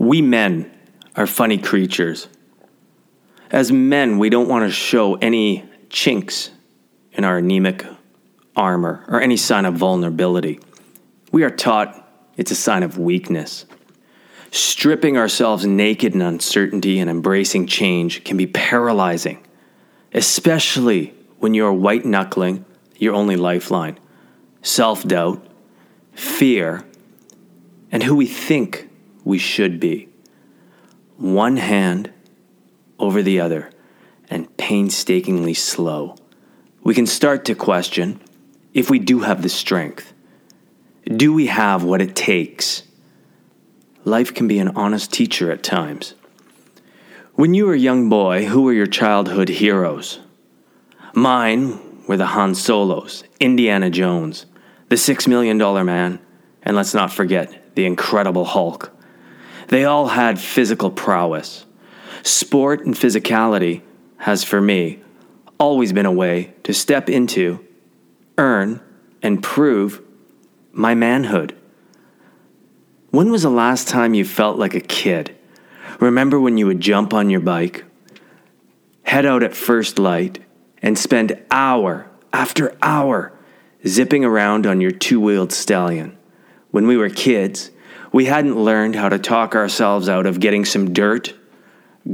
We men are funny creatures. As men, we don't want to show any chinks in our anemic armor or any sign of vulnerability. We are taught it's a sign of weakness. Stripping ourselves naked in uncertainty and embracing change can be paralyzing, especially when you're white knuckling your only lifeline, self doubt, fear, and who we think we should be. One hand over the other and painstakingly slow, we can start to question if we do have the strength. Do we have what it takes? Life can be an honest teacher at times. When you were a young boy, who were your childhood heroes? Mine were the Han Solos, Indiana Jones, the Six Million Dollar Man, and let's not forget the Incredible Hulk. They all had physical prowess. Sport and physicality has, for me, always been a way to step into, earn, and prove my manhood. When was the last time you felt like a kid? Remember when you would jump on your bike, head out at first light, and spend hour after hour zipping around on your two wheeled stallion? When we were kids, we hadn't learned how to talk ourselves out of getting some dirt,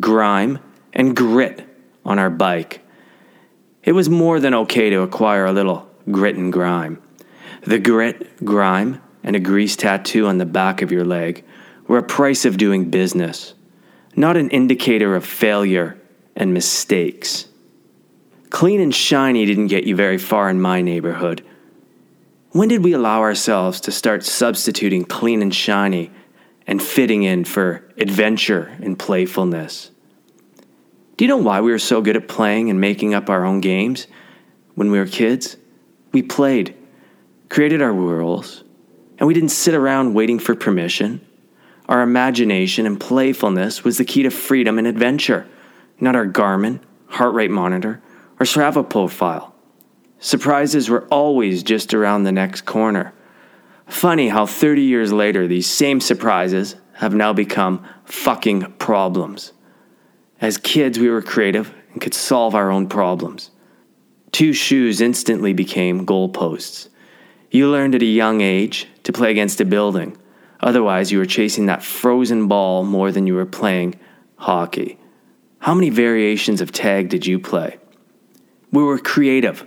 grime, and grit on our bike. It was more than okay to acquire a little grit and grime. The grit, grime, and a grease tattoo on the back of your leg were a price of doing business, not an indicator of failure and mistakes. Clean and shiny didn't get you very far in my neighborhood. When did we allow ourselves to start substituting clean and shiny and fitting in for adventure and playfulness? Do you know why we were so good at playing and making up our own games when we were kids? We played, created our rules, and we didn't sit around waiting for permission. Our imagination and playfulness was the key to freedom and adventure, not our Garmin, heart rate monitor, or Strava profile. Surprises were always just around the next corner. Funny how 30 years later, these same surprises have now become fucking problems. As kids, we were creative and could solve our own problems. Two shoes instantly became goalposts. You learned at a young age to play against a building. Otherwise, you were chasing that frozen ball more than you were playing hockey. How many variations of tag did you play? We were creative,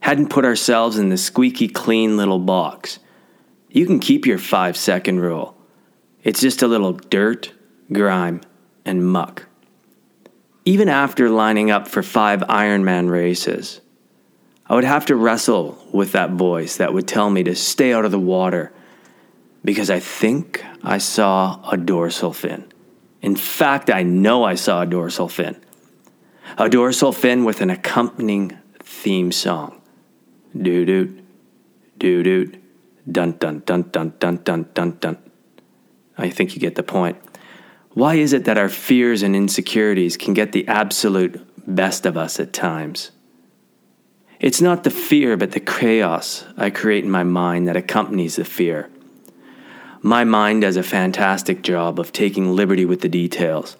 hadn't put ourselves in the squeaky clean little box. You can keep your five second rule. It's just a little dirt, grime, and muck. Even after lining up for five Ironman races, I would have to wrestle with that voice that would tell me to stay out of the water because I think I saw a dorsal fin. In fact, I know I saw a dorsal fin. A dorsal fin with an accompanying theme song. Do doot. do doot. Dun dun dun dun dun dun dun dun. I think you get the point. Why is it that our fears and insecurities can get the absolute best of us at times? It's not the fear, but the chaos I create in my mind that accompanies the fear. My mind does a fantastic job of taking liberty with the details.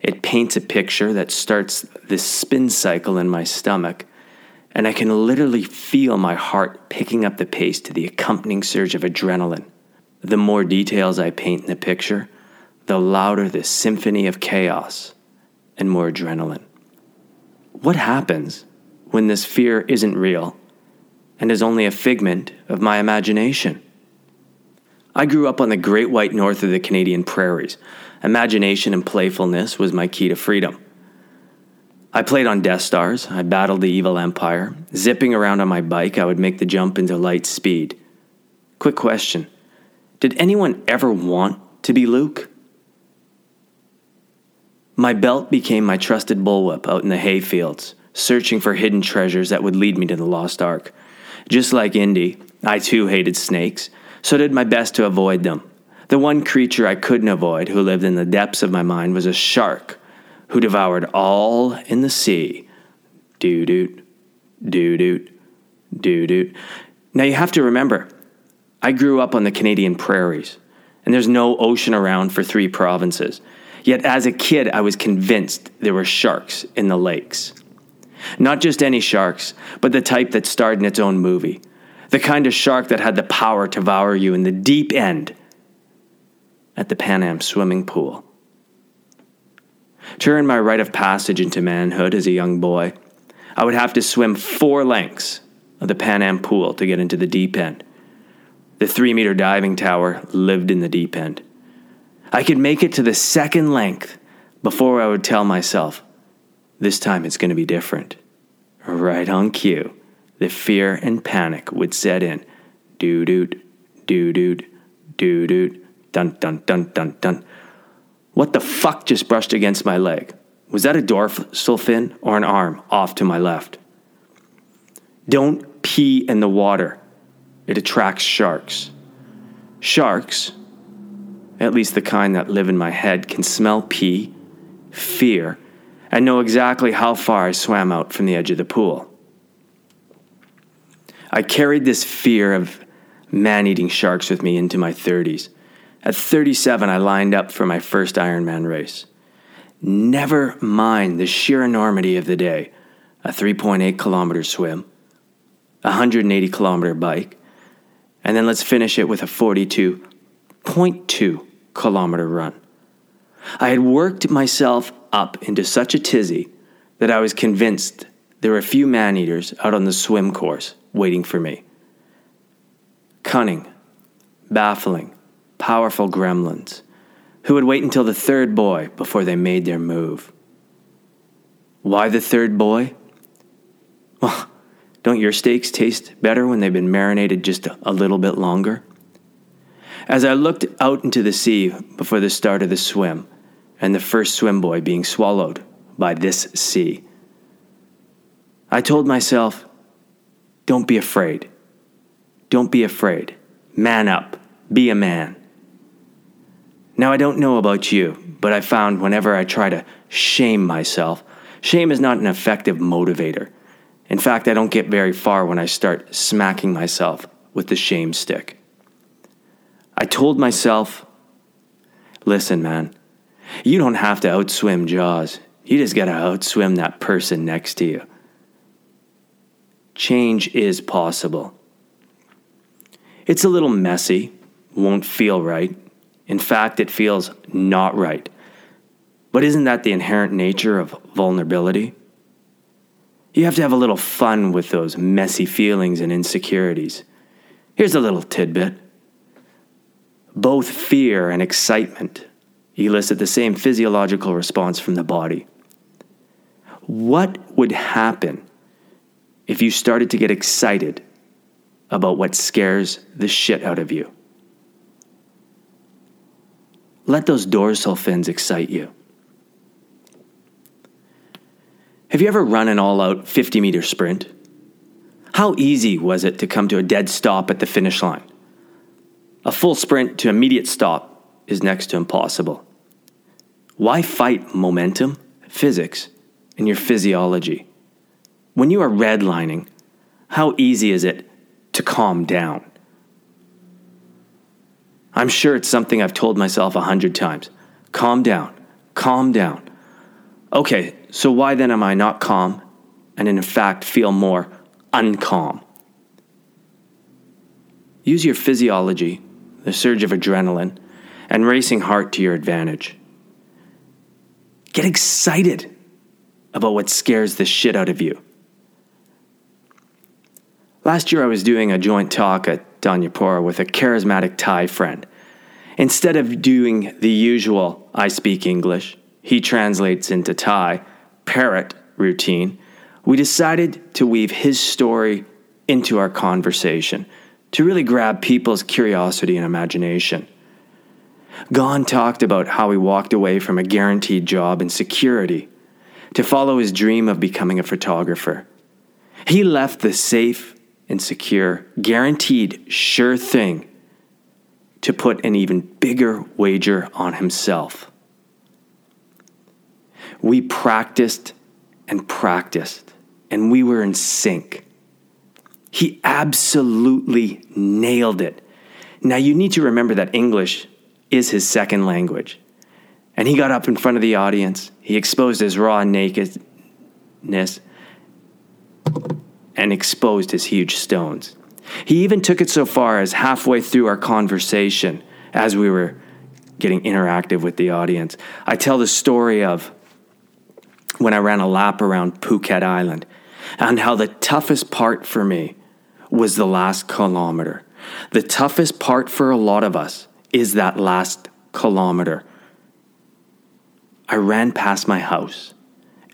It paints a picture that starts this spin cycle in my stomach and I can literally feel my heart picking up the pace to the accompanying surge of adrenaline. The more details I paint in the picture, the louder the symphony of chaos and more adrenaline. What happens when this fear isn't real and is only a figment of my imagination. I grew up on the great white north of the Canadian prairies. Imagination and playfulness was my key to freedom. I played on Death Stars, I battled the evil empire. Zipping around on my bike, I would make the jump into light speed. Quick question Did anyone ever want to be Luke? My belt became my trusted bullwhip out in the hayfields searching for hidden treasures that would lead me to the lost ark. Just like Indy, I too hated snakes, so did my best to avoid them. The one creature I couldn't avoid, who lived in the depths of my mind, was a shark who devoured all in the sea. Doo doot, doo doot, doo doot. Now you have to remember, I grew up on the Canadian prairies, and there's no ocean around for three provinces. Yet as a kid, I was convinced there were sharks in the lakes. Not just any sharks, but the type that starred in its own movie. The kind of shark that had the power to devour you in the deep end at the Pan Am swimming pool. To earn my rite of passage into manhood as a young boy, I would have to swim four lengths of the Pan Am pool to get into the deep end. The three meter diving tower lived in the deep end. I could make it to the second length before I would tell myself, this time it's going to be different. Right on cue, the fear and panic would set in. Doo doot, doo doot, doo doot, dun dun dun dun dun. What the fuck just brushed against my leg? Was that a dorsal fin or an arm off to my left? Don't pee in the water. It attracts sharks. Sharks, at least the kind that live in my head, can smell pee, fear, and know exactly how far I swam out from the edge of the pool. I carried this fear of man eating sharks with me into my 30s. At 37, I lined up for my first Ironman race. Never mind the sheer enormity of the day a 3.8 kilometer swim, a 180 kilometer bike, and then let's finish it with a 42.2 kilometer run. I had worked myself up into such a tizzy that I was convinced there were a few man eaters out on the swim course waiting for me. Cunning, baffling, powerful gremlins who would wait until the third buoy before they made their move. Why the third buoy? Well, don't your steaks taste better when they've been marinated just a little bit longer? As I looked out into the sea before the start of the swim, and the first swim buoy being swallowed by this sea, I told myself, don't be afraid. Don't be afraid. Man up. Be a man. Now, I don't know about you, but I found whenever I try to shame myself, shame is not an effective motivator. In fact, I don't get very far when I start smacking myself with the shame stick. I told myself, listen, man, you don't have to outswim Jaws. You just got to outswim that person next to you. Change is possible. It's a little messy, won't feel right. In fact, it feels not right. But isn't that the inherent nature of vulnerability? You have to have a little fun with those messy feelings and insecurities. Here's a little tidbit both fear and excitement elicit the same physiological response from the body. What would happen if you started to get excited about what scares the shit out of you? Let those dorsal fins excite you. Have you ever run an all out 50 meter sprint? How easy was it to come to a dead stop at the finish line? A full sprint to immediate stop is next to impossible. Why fight momentum, physics, and your physiology? When you are redlining, how easy is it to calm down? I'm sure it's something I've told myself a hundred times. Calm down, calm down. Okay, so why then am I not calm and in fact feel more uncalm? Use your physiology the surge of adrenaline, and racing heart to your advantage. Get excited about what scares the shit out of you. Last year, I was doing a joint talk at Thanyapura with a charismatic Thai friend. Instead of doing the usual, I speak English, he translates into Thai, parrot routine, we decided to weave his story into our conversation to really grab people's curiosity and imagination. Gon talked about how he walked away from a guaranteed job and security to follow his dream of becoming a photographer. He left the safe and secure, guaranteed, sure thing to put an even bigger wager on himself. We practiced and practiced, and we were in sync. He absolutely nailed it. Now, you need to remember that English is his second language. And he got up in front of the audience. He exposed his raw nakedness and exposed his huge stones. He even took it so far as halfway through our conversation, as we were getting interactive with the audience, I tell the story of when I ran a lap around Phuket Island and how the toughest part for me was the last kilometer. The toughest part for a lot of us is that last kilometer. I ran past my house,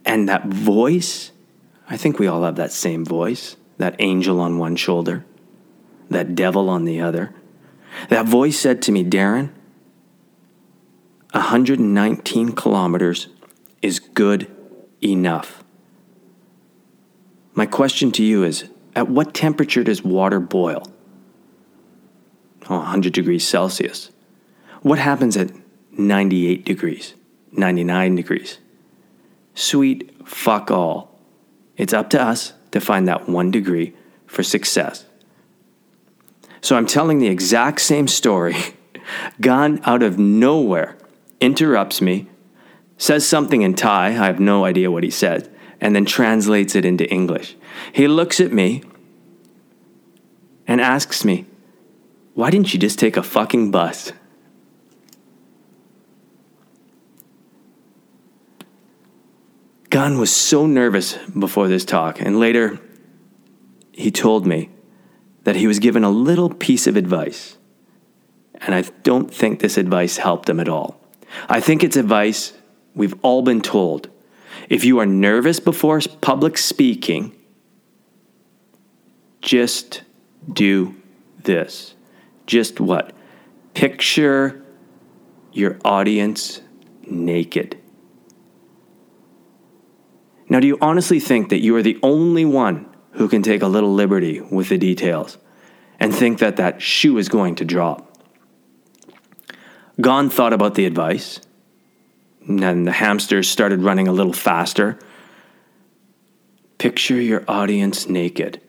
and that voice I think we all have that same voice, that angel on one shoulder, that devil on the other. That voice said to me, Darren, 119 kilometers is good enough. My question to you is at what temperature does water boil? Oh, 100 degrees Celsius. What happens at 98 degrees, 99 degrees? Sweet fuck all. It's up to us to find that one degree for success. So I'm telling the exact same story. Gan out of nowhere interrupts me, says something in Thai, I have no idea what he said, and then translates it into English. He looks at me and asks me, Why didn't you just take a fucking bus? Gan was so nervous before this talk, and later he told me that he was given a little piece of advice. And I don't think this advice helped him at all. I think it's advice we've all been told. If you are nervous before public speaking, just do this. Just what? Picture your audience naked. Now, do you honestly think that you are the only one who can take a little liberty with the details and think that that shoe is going to drop? Gan thought about the advice, and the hamsters started running a little faster. Picture your audience naked.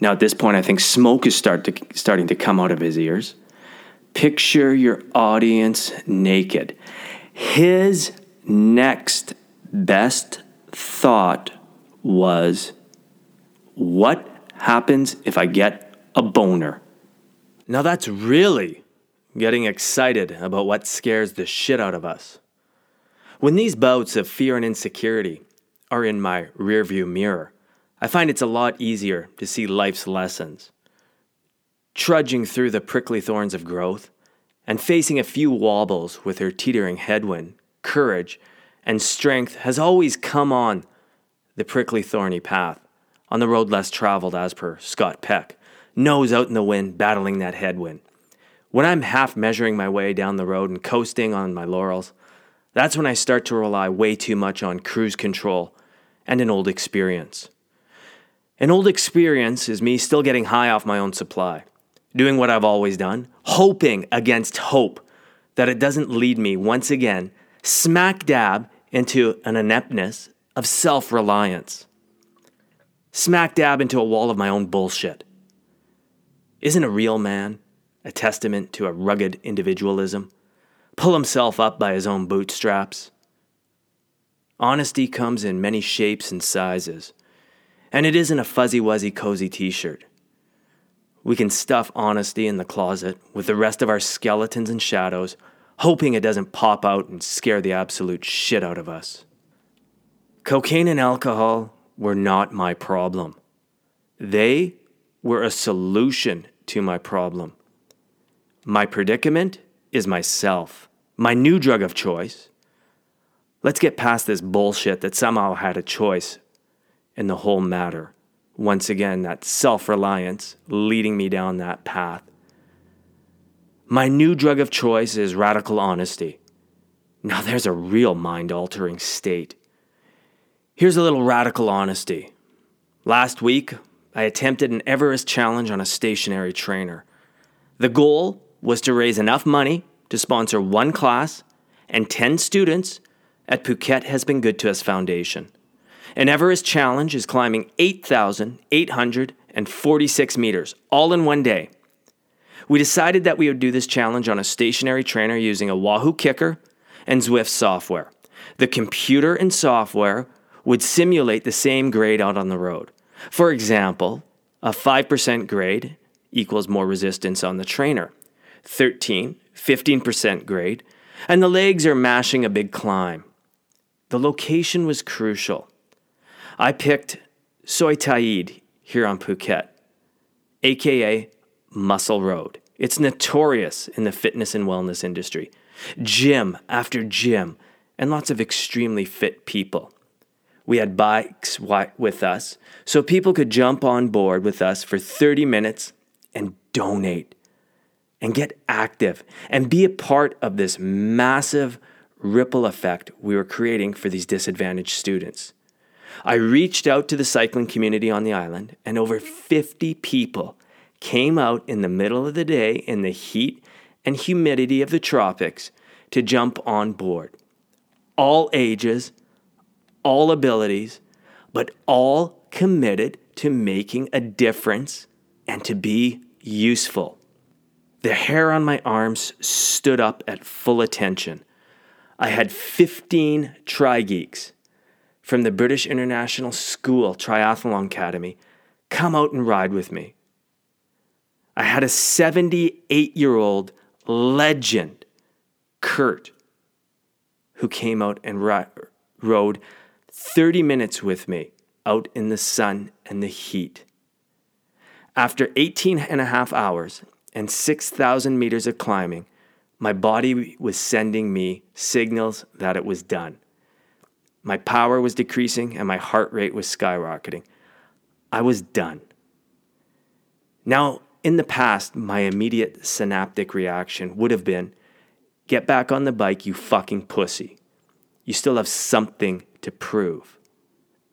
Now, at this point, I think smoke is start to, starting to come out of his ears. Picture your audience naked. His next best thought was, what happens if I get a boner? Now that's really getting excited about what scares the shit out of us. When these bouts of fear and insecurity are in my rearview mirror, I find it's a lot easier to see life's lessons. Trudging through the prickly thorns of growth and facing a few wobbles with her teetering headwind, courage and strength has always come on the prickly, thorny path, on the road less traveled, as per Scott Peck, nose out in the wind, battling that headwind. When I'm half measuring my way down the road and coasting on my laurels, that's when I start to rely way too much on cruise control and an old experience. An old experience is me still getting high off my own supply, doing what I've always done, hoping against hope that it doesn't lead me once again smack dab into an ineptness of self reliance, smack dab into a wall of my own bullshit. Isn't a real man a testament to a rugged individualism? Pull himself up by his own bootstraps. Honesty comes in many shapes and sizes, and it isn't a fuzzy wuzzy cozy t shirt. We can stuff honesty in the closet with the rest of our skeletons and shadows hoping it doesn't pop out and scare the absolute shit out of us. Cocaine and alcohol were not my problem. They were a solution to my problem. My predicament is myself, my new drug of choice. Let's get past this bullshit that somehow had a choice in the whole matter. Once again, that self reliance leading me down that path. My new drug of choice is radical honesty. Now, there's a real mind altering state. Here's a little radical honesty. Last week, I attempted an Everest challenge on a stationary trainer. The goal was to raise enough money to sponsor one class and 10 students at Phuket Has Been Good to Us Foundation. An Everest challenge is climbing 8,846 meters, all in one day. We decided that we would do this challenge on a stationary trainer using a Wahoo KICKR and Zwift software. The computer and software would simulate the same grade out on the road. For example, a 5% grade equals more resistance on the trainer, 13, 15% grade, and the legs are mashing a big climb. The location was crucial. I picked Soi Ta-iad here on Phuket, aka Muscle Road. It's notorious in the fitness and wellness industry. Gym after gym, and lots of extremely fit people. We had bikes with us, so people could jump on board with us for 30 minutes and donate and get active and be a part of this massive ripple effect we were creating for these disadvantaged students. I reached out to the cycling community on the island, and over 50 people came out in the middle of the day in the heat and humidity of the tropics to jump on board. All ages, all abilities, but all committed to making a difference and to be useful. The hair on my arms stood up at full attention. I had 15 tri geeks from the British International School Triathlon Academy come out and ride with me. I had a 78 year old legend, Kurt, who came out and ri- rode 30 minutes with me out in the sun and the heat. After 18 and a half hours and 6,000 meters of climbing, my body was sending me signals that it was done. My power was decreasing and my heart rate was skyrocketing. I was done. Now, in the past, my immediate synaptic reaction would have been get back on the bike, you fucking pussy. You still have something to prove.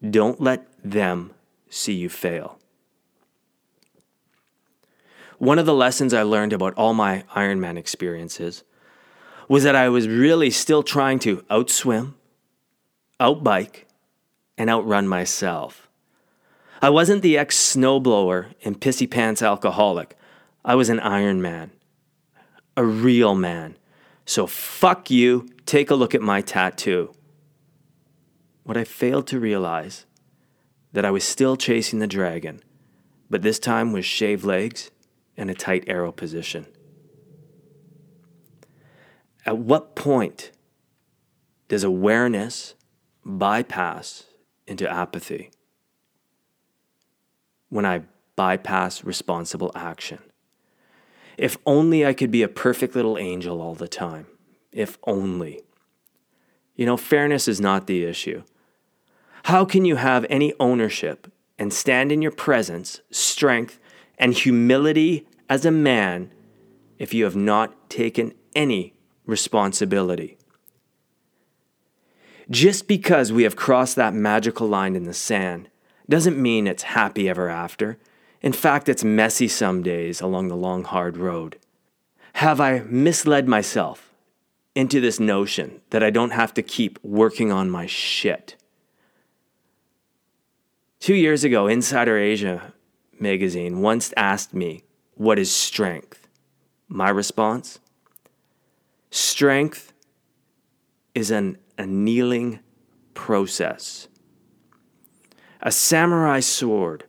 Don't let them see you fail. One of the lessons I learned about all my Ironman experiences was that I was really still trying to outswim, outbike, and outrun myself. I wasn't the ex snowblower and pissy pants alcoholic. I was an Iron Man, a real man. So fuck you, take a look at my tattoo. What I failed to realize that I was still chasing the dragon, but this time with shaved legs and a tight aero position. At what point does awareness bypass into apathy? When I bypass responsible action. If only I could be a perfect little angel all the time. If only. You know, fairness is not the issue. How can you have any ownership and stand in your presence, strength, and humility as a man if you have not taken any responsibility? Just because we have crossed that magical line in the sand doesn't mean it's happy ever after. In fact, it's messy some days along the long, hard road. Have I misled myself into this notion that I don't have to keep working on my shit? Two years ago, Insider Asia magazine once asked me, What is strength? My response Strength is an annealing process. A samurai sword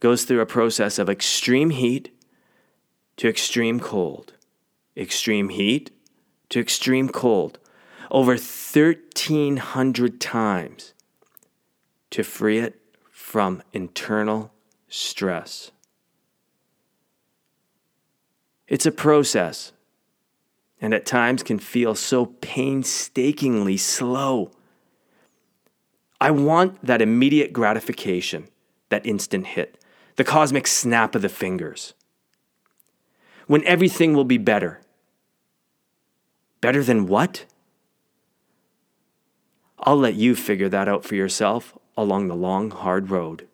goes through a process of extreme heat to extreme cold, extreme heat to extreme cold, over 1,300 times to free it from internal stress. It's a process, and at times can feel so painstakingly slow. I want that immediate gratification, that instant hit, the cosmic snap of the fingers. When everything will be better. Better than what? I'll let you figure that out for yourself along the long, hard road.